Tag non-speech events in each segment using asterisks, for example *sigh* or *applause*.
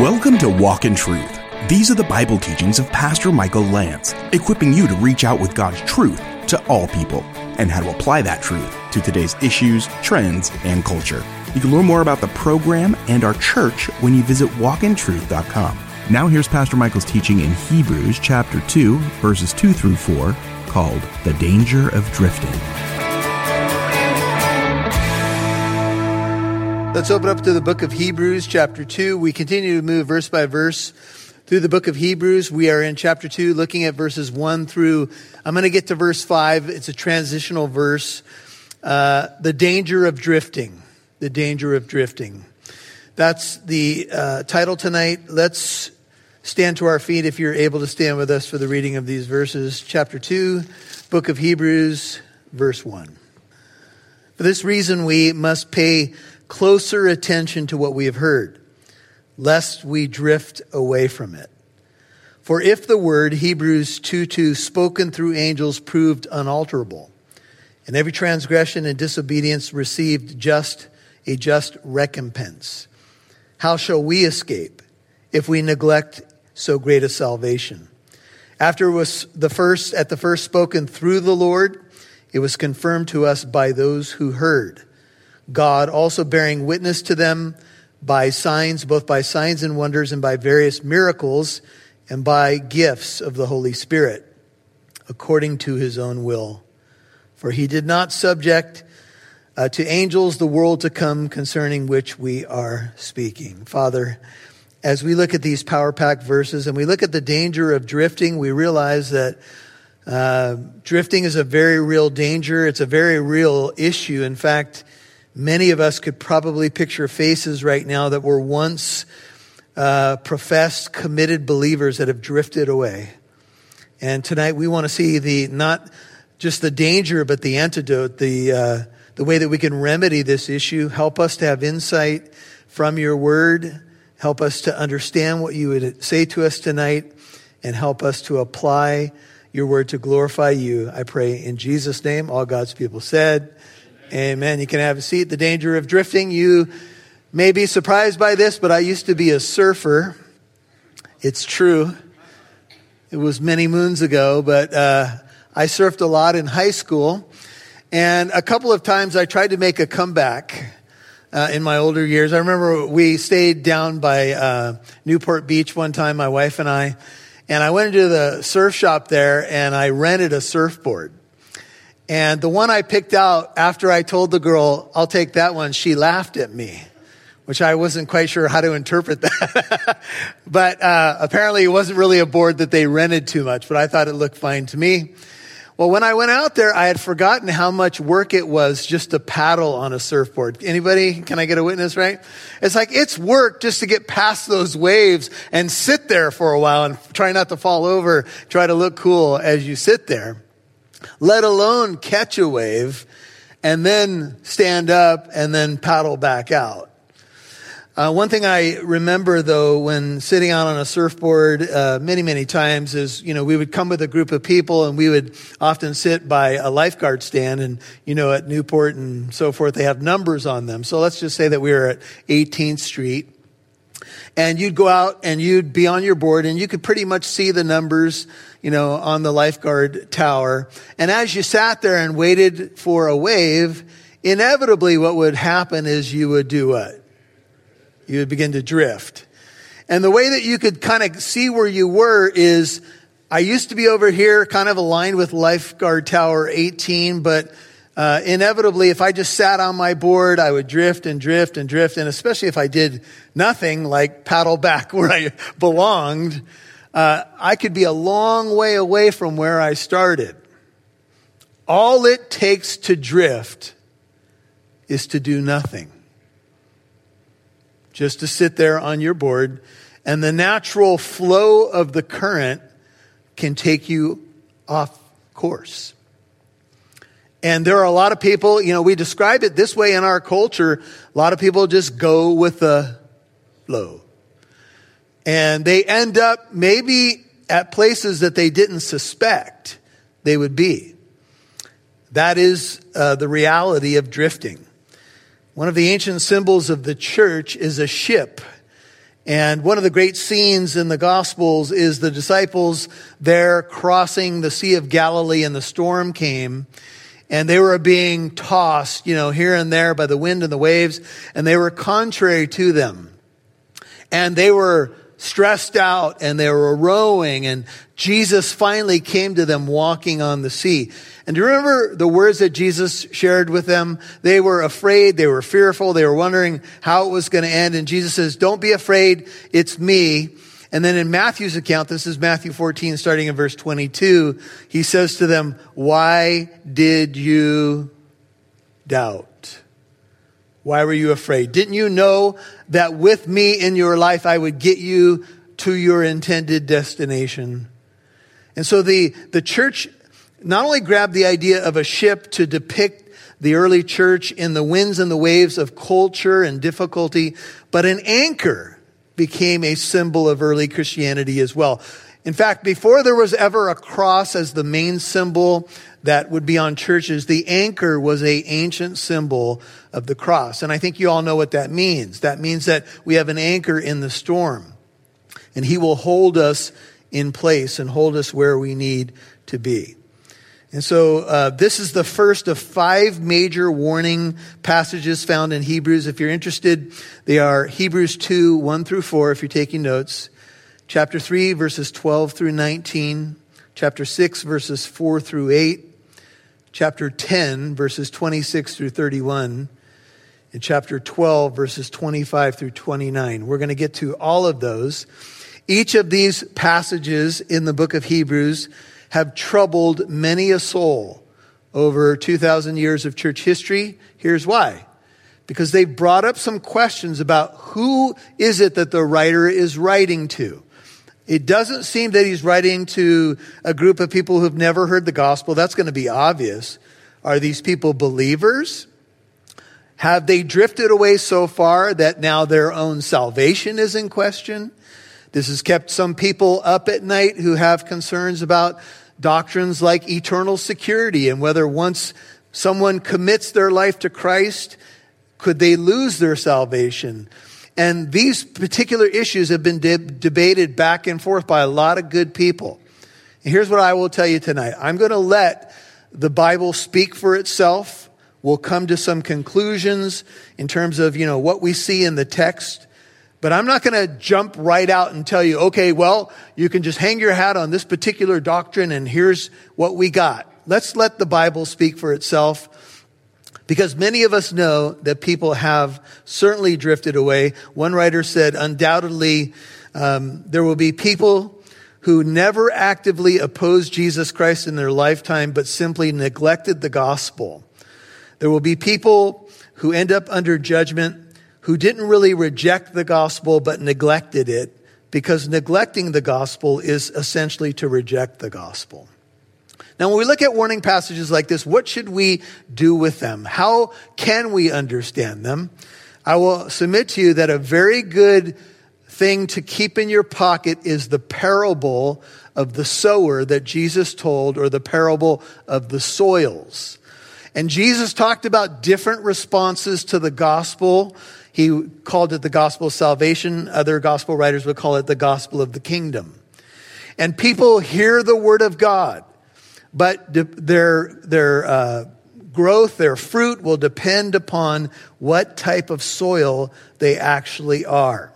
Welcome to Walk in Truth. These are the Bible teachings of Pastor Michael Lantz, equipping you to reach out with God's truth to all people and how to apply that truth to today's issues, trends, and culture. You can learn more about the program and our church when you visit walkintruth.com. Now here's Pastor Michael's teaching in Hebrews chapter 2, verses 2 through 4, called The Danger of Drifting. Let's open up to the book of Hebrews, chapter 2. We continue to move verse by verse through the book of Hebrews. We are in chapter 2, looking at verses 1 through, I'm going to get to verse 5. It's a transitional verse. Uh, the danger of drifting. The danger of drifting. That's the uh, title tonight. Let's stand to our feet if you're able to stand with us for the reading of these verses. Chapter 2, book of Hebrews, verse 1. For this reason, we must pay closer attention to what we have heard, lest we drift away from it. For if the word, Hebrews 2 2, spoken through angels proved unalterable, and every transgression and disobedience received just a just recompense, how shall we escape if we neglect so great a salvation? After it was the first, at the first spoken through the Lord, it was confirmed to us by those who heard. God also bearing witness to them by signs, both by signs and wonders, and by various miracles, and by gifts of the Holy Spirit, according to his own will. For he did not subject uh, to angels the world to come concerning which we are speaking. Father, as we look at these power pack verses and we look at the danger of drifting, we realize that uh, drifting is a very real danger. It's a very real issue. In fact, Many of us could probably picture faces right now that were once uh, professed, committed believers that have drifted away. And tonight we want to see the not just the danger, but the antidote, the uh, the way that we can remedy this issue. Help us to have insight from your word. Help us to understand what you would say to us tonight, and help us to apply your word to glorify you. I pray in Jesus' name. All God's people said. Amen. You can have a seat. The danger of drifting. You may be surprised by this, but I used to be a surfer. It's true. It was many moons ago, but uh, I surfed a lot in high school. And a couple of times I tried to make a comeback uh, in my older years. I remember we stayed down by uh, Newport Beach one time, my wife and I. And I went into the surf shop there and I rented a surfboard. And the one I picked out after I told the girl, I'll take that one, she laughed at me, which I wasn't quite sure how to interpret that. *laughs* but uh, apparently it wasn't really a board that they rented too much, but I thought it looked fine to me. Well, when I went out there, I had forgotten how much work it was just to paddle on a surfboard. Anybody? Can I get a witness, right? It's like, it's work just to get past those waves and sit there for a while and try not to fall over, try to look cool as you sit there let alone catch a wave and then stand up and then paddle back out. Uh, one thing I remember though, when sitting out on a surfboard uh, many, many times, is you know we would come with a group of people and we would often sit by a lifeguard stand, and you know at Newport and so forth they have numbers on them. So let's just say that we were at 18th Street, and you'd go out and you'd be on your board, and you could pretty much see the numbers you know, on the lifeguard tower. And as you sat there and waited for a wave, inevitably what would happen is you would do what? You would begin to drift. And the way that you could kind of see where you were is I used to be over here kind of aligned with lifeguard tower 18, but uh, inevitably, if I just sat on my board, I would drift and drift and drift. And especially if I did nothing like paddle back *laughs* where I belonged, uh, I could be a long way away from where I started. All it takes to drift is to do nothing. Just to sit there on your board, and the natural flow of the current can take you off course. And there are a lot of people, you know, we describe it this way in our culture. A lot of people just go with the flow. And they end up maybe at places that they didn't suspect they would be. That is uh, the reality of drifting. One of the ancient symbols of the church is a ship. And one of the great scenes in the Gospels is the disciples there crossing the Sea of Galilee and the storm came and they were being tossed, you know, here and there by the wind and the waves and they were contrary to them. And they were stressed out and they were rowing and Jesus finally came to them walking on the sea. And do you remember the words that Jesus shared with them? They were afraid, they were fearful, they were wondering how it was going to end. And Jesus says, don't be afraid, it's me. And then in Matthew's account, this is Matthew 14, starting in verse 22, he says to them, why did you doubt? Why were you afraid? Didn't you know that with me in your life, I would get you to your intended destination? And so the, the church not only grabbed the idea of a ship to depict the early church in the winds and the waves of culture and difficulty, but an anchor became a symbol of early Christianity as well. In fact, before there was ever a cross as the main symbol that would be on churches, the anchor was a ancient symbol of the cross. And I think you all know what that means. That means that we have an anchor in the storm and he will hold us in place and hold us where we need to be. And so uh, this is the first of five major warning passages found in Hebrews. If you're interested, they are Hebrews 2, 1 through 4, if you're taking notes. Chapter 3, verses 12 through 19. Chapter 6, verses 4 through 8. Chapter 10, verses 26 through 31. And chapter 12, verses 25 through 29. We're going to get to all of those. Each of these passages in the book of Hebrews have troubled many a soul over 2,000 years of church history. Here's why. Because they brought up some questions about who is it that the writer is writing to. It doesn't seem that he's writing to a group of people who've never heard the gospel. That's going to be obvious. Are these people believers? Have they drifted away so far that now their own salvation is in question? This has kept some people up at night who have concerns about doctrines like eternal security and whether once someone commits their life to Christ, could they lose their salvation? And these particular issues have been de- debated back and forth by a lot of good people. And here's what I will tell you tonight. I'm going to let the Bible speak for itself. We'll come to some conclusions in terms of, you know, what we see in the text. But I'm not going to jump right out and tell you, okay, well, you can just hang your hat on this particular doctrine and here's what we got. Let's let the Bible speak for itself because many of us know that people have certainly drifted away. One writer said, undoubtedly, um, there will be people who never actively opposed Jesus Christ in their lifetime, but simply neglected the gospel. There will be people who end up under judgment who didn't really reject the gospel but neglected it because neglecting the gospel is essentially to reject the gospel. Now, when we look at warning passages like this, what should we do with them? How can we understand them? I will submit to you that a very good thing to keep in your pocket is the parable of the sower that Jesus told, or the parable of the soils. And Jesus talked about different responses to the gospel he called it the gospel of salvation. Other gospel writers would call it the gospel of the kingdom. And people hear the word of God, but their, their uh, growth, their fruit will depend upon what type of soil they actually are.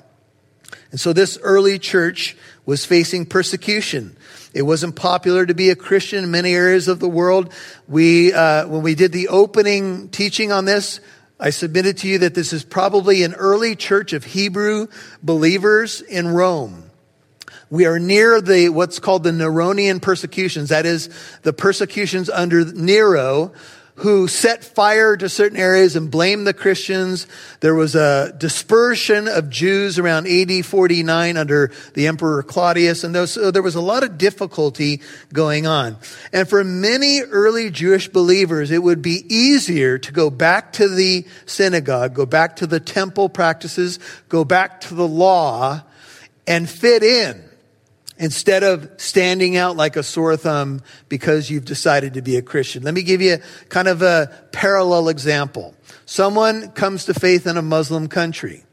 And so this early church was facing persecution. It wasn't popular to be a Christian in many areas of the world. We, uh, when we did the opening teaching on this, I submitted to you that this is probably an early church of Hebrew believers in Rome. We are near the, what's called the Neronian persecutions. That is the persecutions under Nero who set fire to certain areas and blamed the Christians. There was a dispersion of Jews around AD 49 under the Emperor Claudius, and so there was a lot of difficulty going on. And for many early Jewish believers, it would be easier to go back to the synagogue, go back to the temple practices, go back to the law, and fit in instead of standing out like a sore thumb because you've decided to be a Christian. Let me give you kind of a parallel example. Someone comes to faith in a Muslim country.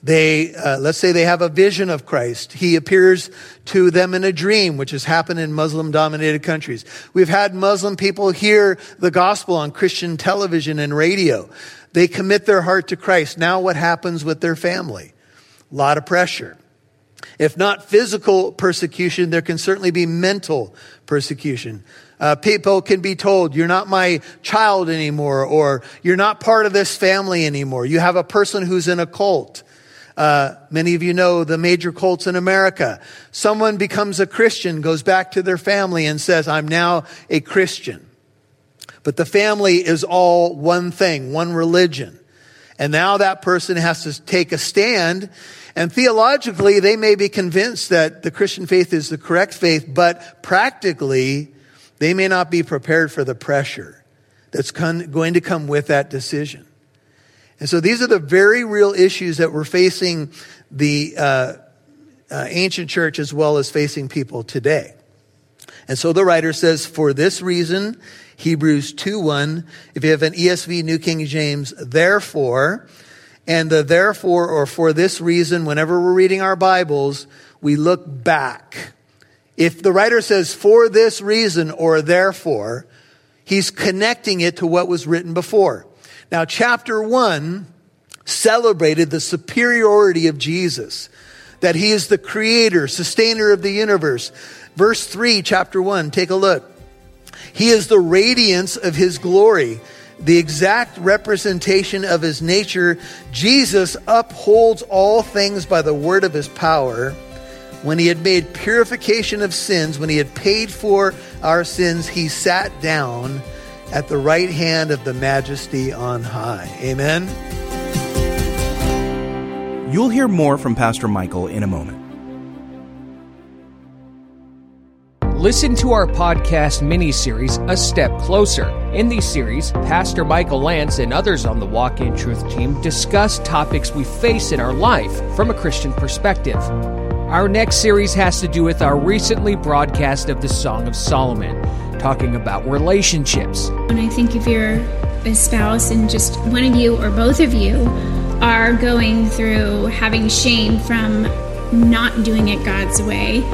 They, uh, let's say they have a vision of Christ. He appears to them in a dream, which has happened in Muslim dominated countries. We've had Muslim people hear the gospel on Christian television and radio. They commit their heart to Christ. Now what happens with their family? A lot of pressure. If not physical persecution, there can certainly be mental persecution. Uh, people can be told, you're not my child anymore, or you're not part of this family anymore. You have a person who's in a cult. Uh, many of you know the major cults in America. Someone becomes a Christian, goes back to their family and says, I'm now a Christian. But the family is all one thing, one religion. And now that person has to take a stand. And theologically, they may be convinced that the Christian faith is the correct faith, but practically, they may not be prepared for the pressure that's going to come with that decision. And so these are the very real issues that we're facing the uh, uh, ancient church as well as facing people today. And so the writer says, for this reason, Hebrews 2 1, if you have an ESV New King James, therefore, and the therefore or for this reason, whenever we're reading our Bibles, we look back. If the writer says for this reason or therefore, he's connecting it to what was written before. Now, chapter one celebrated the superiority of Jesus, that he is the creator, sustainer of the universe. Verse three, chapter one, take a look. He is the radiance of his glory, the exact representation of his nature. Jesus upholds all things by the word of his power. When he had made purification of sins, when he had paid for our sins, he sat down at the right hand of the majesty on high. Amen. You'll hear more from Pastor Michael in a moment. Listen to our podcast mini series, A Step Closer. In these series, Pastor Michael Lantz and others on the Walk in Truth team discuss topics we face in our life from a Christian perspective. Our next series has to do with our recently broadcast of the Song of Solomon talking about relationships. And I think if you're a spouse and just one of you or both of you are going through having shame from not doing it God's way,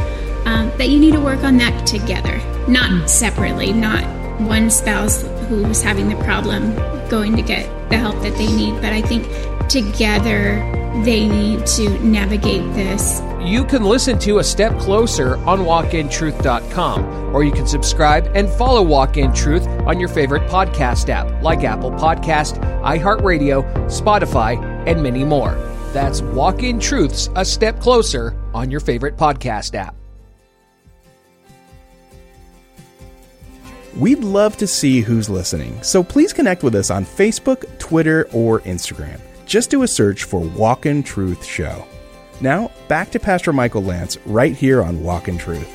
um, that you need to work on that together, not mm. separately, not one spouse who's having the problem going to get the help that they need, but I think together they need to navigate this you can listen to A Step Closer on walkintruth.com, or you can subscribe and follow Walk in Truth on your favorite podcast app like Apple Podcast, iHeartRadio, Spotify, and many more. That's Walk in Truth's A Step Closer on your favorite podcast app. We'd love to see who's listening, so please connect with us on Facebook, Twitter, or Instagram. Just do a search for Walk in Truth Show. Now, back to Pastor Michael Lantz right here on Walk in Truth.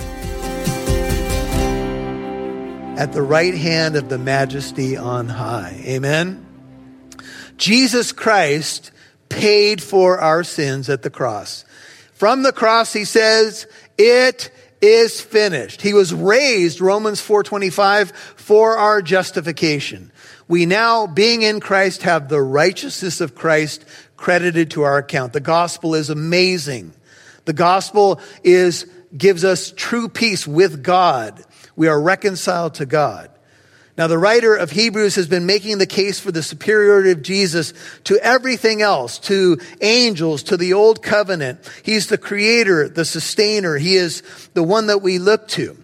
At the right hand of the majesty on high. Amen. Jesus Christ paid for our sins at the cross. From the cross, he says, it is finished. He was raised, Romans 425, for our justification. We now, being in Christ, have the righteousness of Christ credited to our account. The gospel is amazing. The gospel is, gives us true peace with God. We are reconciled to God. Now, the writer of Hebrews has been making the case for the superiority of Jesus to everything else, to angels, to the old covenant. He's the creator, the sustainer. He is the one that we look to.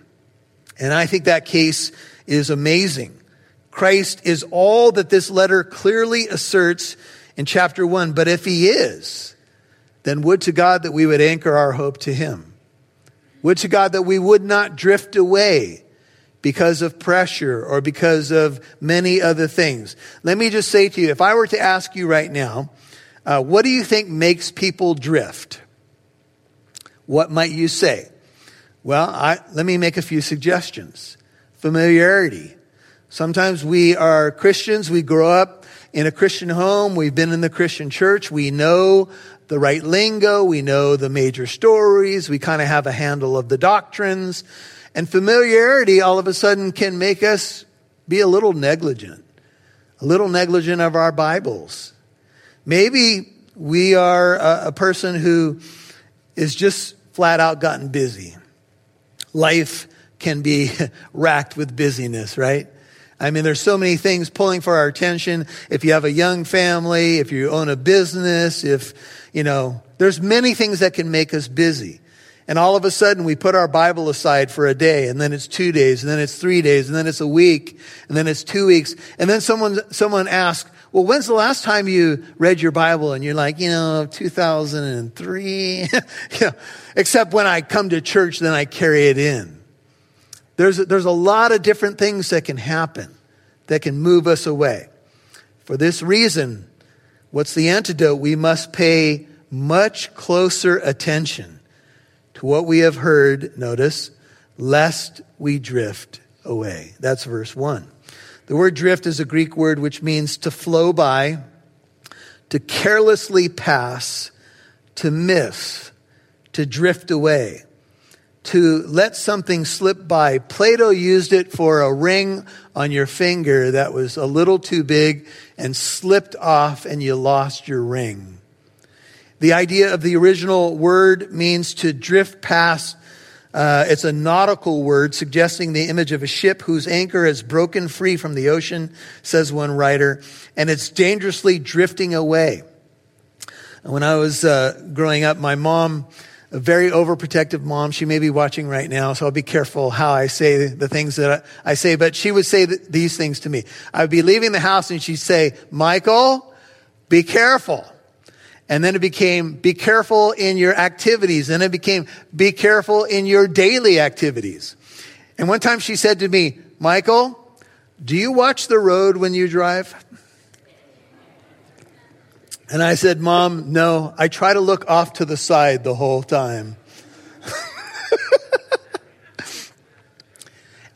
And I think that case is amazing. Christ is all that this letter clearly asserts in chapter 1. But if he is, then would to God that we would anchor our hope to him. Would to God that we would not drift away because of pressure or because of many other things. Let me just say to you, if I were to ask you right now, uh, what do you think makes people drift? What might you say? Well, I, let me make a few suggestions. Familiarity. Sometimes we are Christians, we grow up in a Christian home. We've been in the Christian church. We know the right lingo. We know the major stories. We kind of have a handle of the doctrines. And familiarity all of a sudden can make us be a little negligent, a little negligent of our Bibles. Maybe we are a, a person who is just flat out gotten busy. Life can be *laughs* racked with busyness, right? I mean, there's so many things pulling for our attention. If you have a young family, if you own a business, if, you know, there's many things that can make us busy. And all of a sudden we put our Bible aside for a day, and then it's two days, and then it's three days, and then it's a week, and then it's two weeks. And then someone, someone asks, well, when's the last time you read your Bible? And you're like, you know, 2003. *laughs* you except when I come to church, then I carry it in. There's, there's a lot of different things that can happen that can move us away. For this reason, what's the antidote? We must pay much closer attention to what we have heard, notice, lest we drift away. That's verse 1. The word drift is a Greek word which means to flow by, to carelessly pass, to miss, to drift away, to let something slip by. Plato used it for a ring on your finger that was a little too big and slipped off and you lost your ring. The idea of the original word means to drift past. Uh, it's a nautical word suggesting the image of a ship whose anchor has broken free from the ocean, says one writer, and it's dangerously drifting away. When I was uh, growing up, my mom, a very overprotective mom, she may be watching right now, so I'll be careful how I say the things that I say, but she would say these things to me. I would be leaving the house and she'd say, Michael, be careful. And then it became, be careful in your activities. And it became, be careful in your daily activities. And one time she said to me, Michael, do you watch the road when you drive? And I said, Mom, no, I try to look off to the side the whole time. *laughs*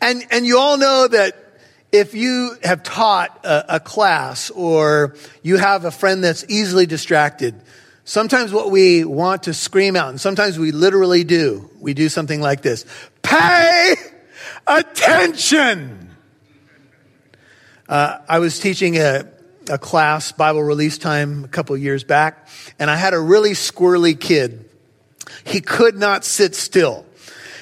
and, and you all know that if you have taught a, a, class or you have a friend that's easily distracted, sometimes what we want to scream out, and sometimes we literally do, we do something like this Pay attention! Uh, I was teaching a, a class, Bible release time, a couple years back, and I had a really squirrely kid. He could not sit still.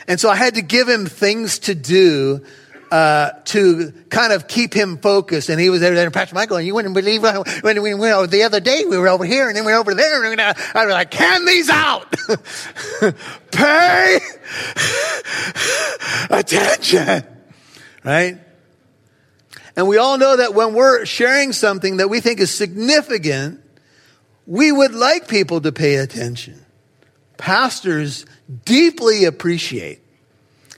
And so I had to give him things to do uh, to kind of keep him focused. And he was there, there, Pastor Michael, and you wouldn't believe when we went the other day, we were over here and then we were over there. And I was like, hand these out. *laughs* Pay attention. Right? And we all know that when we're sharing something that we think is significant, we would like people to pay attention. Pastors deeply appreciate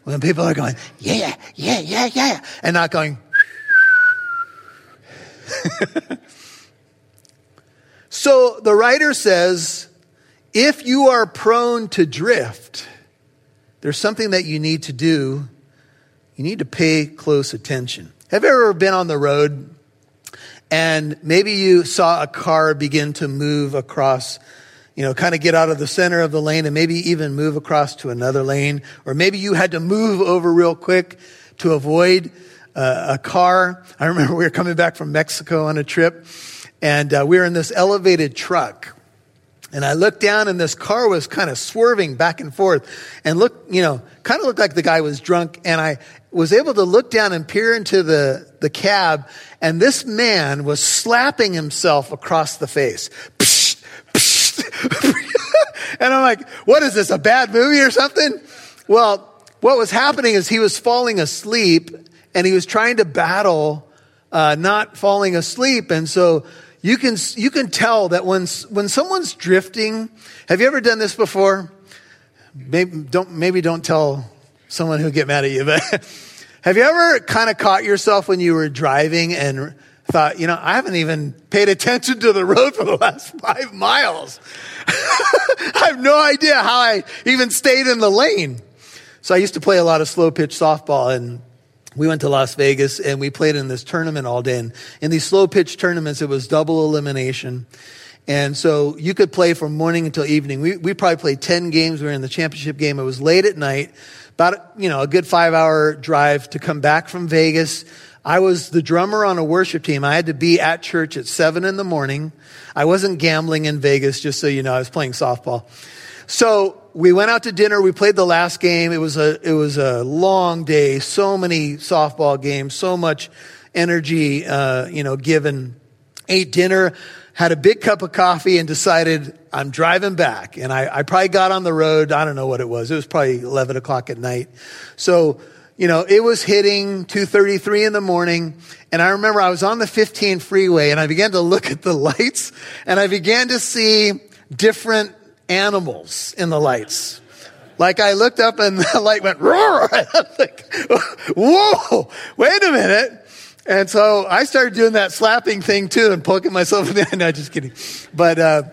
when people are going, yeah, yeah, yeah, yeah, and not going, *laughs* so the writer says, if you are prone to drift, there's something that you need to do. You need to pay close attention. Have you ever been on the road and maybe you saw a car begin to move across you know, kind of get out of the center of the lane and maybe even move across to another lane. Or maybe you had to move over real quick to avoid uh, a car. I remember we were coming back from Mexico on a trip and uh, we were in this elevated truck. And I looked down and this car was kind of swerving back and forth and look, you know, kind of looked like the guy was drunk. And I was able to look down and peer into the, the cab and this man was slapping himself across the face. *laughs* and I'm like, what is this, a bad movie or something? Well, what was happening is he was falling asleep and he was trying to battle uh, not falling asleep. And so you can, you can tell that when, when someone's drifting, have you ever done this before? Maybe don't, maybe don't tell someone who'll get mad at you, but *laughs* have you ever kind of caught yourself when you were driving and thought, you know, I haven't even paid attention to the road for the last five miles. *laughs* I have no idea how I even stayed in the lane. So I used to play a lot of slow pitch softball and we went to Las Vegas and we played in this tournament all day. And in these slow pitch tournaments, it was double elimination. And so you could play from morning until evening. We, we probably played 10 games. We were in the championship game. It was late at night, about, you know, a good five hour drive to come back from Vegas. I was the drummer on a worship team. I had to be at church at seven in the morning. I wasn't gambling in Vegas, just so you know. I was playing softball. So we went out to dinner. We played the last game. It was a, it was a long day. So many softball games, so much energy, uh, you know, given. Ate dinner, had a big cup of coffee and decided I'm driving back. And I, I probably got on the road. I don't know what it was. It was probably 11 o'clock at night. So, you know, it was hitting 2.33 in the morning. And I remember I was on the 15 freeway and I began to look *laughs* at the lights and I began to see different animals in the lights. Like I looked up and *laughs* the light went roar. *laughs* I was like, whoa, wait a minute. And so I started doing that slapping thing too and poking myself in the eye. No, just kidding. But, uh,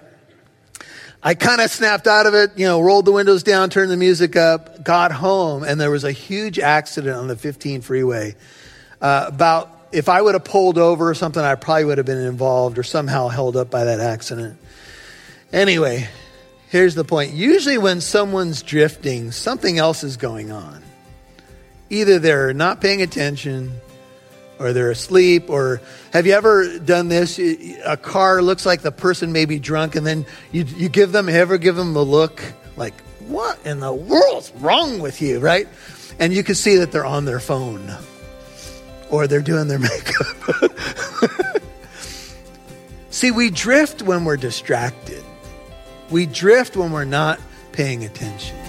I kind of snapped out of it, you know, rolled the windows down, turned the music up, got home, and there was a huge accident on the 15 freeway. Uh, about if I would have pulled over or something, I probably would have been involved or somehow held up by that accident. Anyway, here's the point. Usually, when someone's drifting, something else is going on. Either they're not paying attention, or they're asleep or have you ever done this? A car looks like the person may be drunk and then you, you give them ever give them a look like what in the world's wrong with you? Right? And you can see that they're on their phone or they're doing their *laughs* makeup. See we drift when we're distracted. We drift when we're not paying attention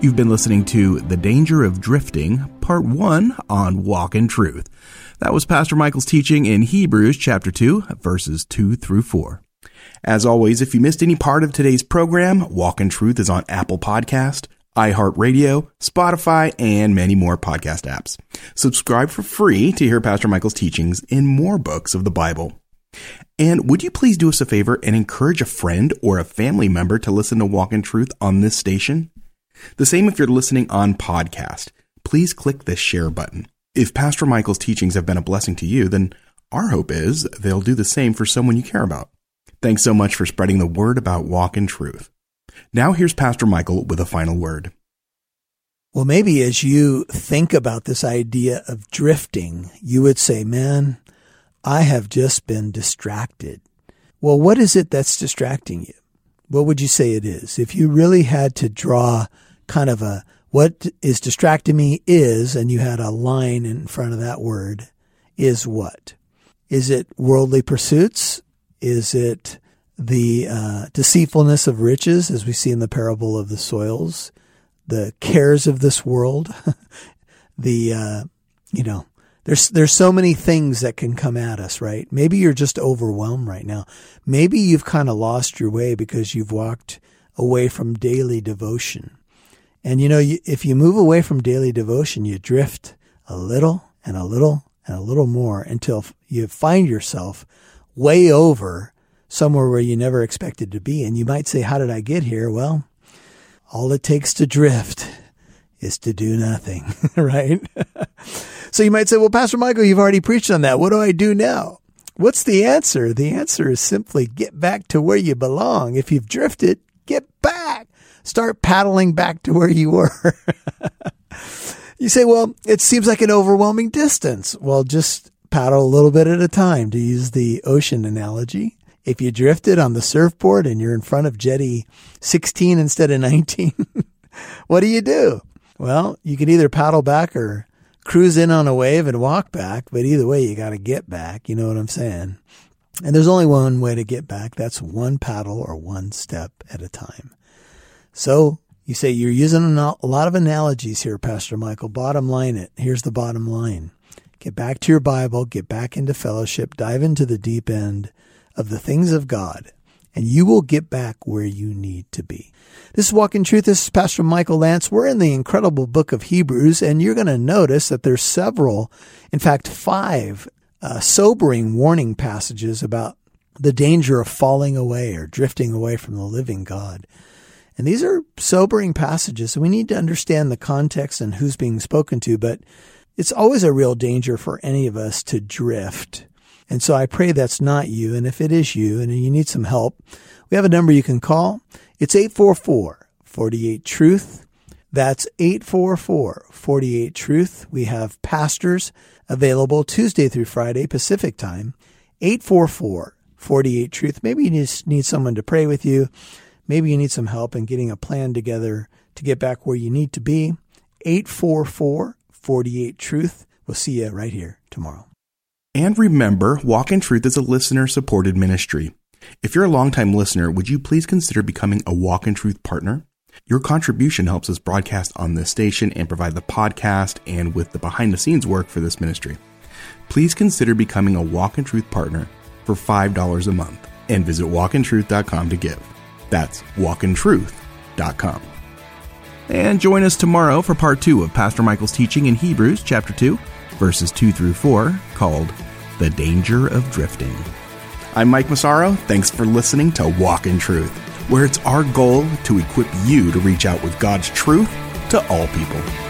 You've been listening to The Danger of Drifting, Part 1 on Walk in Truth. That was Pastor Michael's teaching in Hebrews chapter 2, verses 2 through 4. As always, if you missed any part of today's program, Walk in Truth is on Apple Podcast, iHeartRadio, Spotify, and many more podcast apps. Subscribe for free to hear Pastor Michael's teachings in more books of the Bible. And would you please do us a favor and encourage a friend or a family member to listen to Walk in Truth on this station? The same if you're listening on podcast. Please click the share button. If Pastor Michael's teachings have been a blessing to you, then our hope is they'll do the same for someone you care about. Thanks so much for spreading the word about walk in truth. Now here's Pastor Michael with a final word. Well, maybe as you think about this idea of drifting, you would say, man, I have just been distracted. Well, what is it that's distracting you? What would you say it is? If you really had to draw kind of a what is distracting me is, and you had a line in front of that word, is what? Is it worldly pursuits? Is it the uh, deceitfulness of riches, as we see in the parable of the soils, the cares of this world, *laughs* the uh, you know, there's there's so many things that can come at us, right? Maybe you're just overwhelmed right now. Maybe you've kind of lost your way because you've walked away from daily devotion. And you know, if you move away from daily devotion, you drift a little and a little and a little more until you find yourself way over somewhere where you never expected to be. And you might say, how did I get here? Well, all it takes to drift is to do nothing, *laughs* right? *laughs* so you might say, well, Pastor Michael, you've already preached on that. What do I do now? What's the answer? The answer is simply get back to where you belong. If you've drifted, get back start paddling back to where you were. *laughs* you say, well, it seems like an overwhelming distance. Well, just paddle a little bit at a time to use the ocean analogy. If you drifted on the surfboard and you're in front of jetty 16 instead of 19, *laughs* what do you do? Well, you can either paddle back or cruise in on a wave and walk back, but either way, you got to get back. You know what I'm saying? And there's only one way to get back. That's one paddle or one step at a time. So you say you're using a lot of analogies here, Pastor Michael. Bottom line it. Here's the bottom line. Get back to your Bible, get back into fellowship, dive into the deep end of the things of God, and you will get back where you need to be. This is Walk in Truth. This is Pastor Michael Lantz. We're in the incredible book of Hebrews, and you're going to notice that there's several, in fact, five uh, sobering warning passages about the danger of falling away or drifting away from the living God. And these are sobering passages. So we need to understand the context and who's being spoken to, but it's always a real danger for any of us to drift. And so I pray that's not you. And if it is you and you need some help, we have a number you can call. It's 844 48 Truth. That's 844 48 Truth. We have pastors available Tuesday through Friday, Pacific time. 844 48 Truth. Maybe you just need someone to pray with you. Maybe you need some help in getting a plan together to get back where you need to be. 844 48 Truth. We'll see you right here tomorrow. And remember, Walk in Truth is a listener supported ministry. If you're a longtime listener, would you please consider becoming a Walk in Truth partner? Your contribution helps us broadcast on this station and provide the podcast and with the behind the scenes work for this ministry. Please consider becoming a Walk in Truth partner for $5 a month and visit walkintruth.com to give. That's walkintruth.com. And join us tomorrow for part two of Pastor Michael's teaching in Hebrews chapter 2, verses 2 through 4, called The Danger of Drifting. I'm Mike Massaro. Thanks for listening to Walk in Truth, where it's our goal to equip you to reach out with God's truth to all people.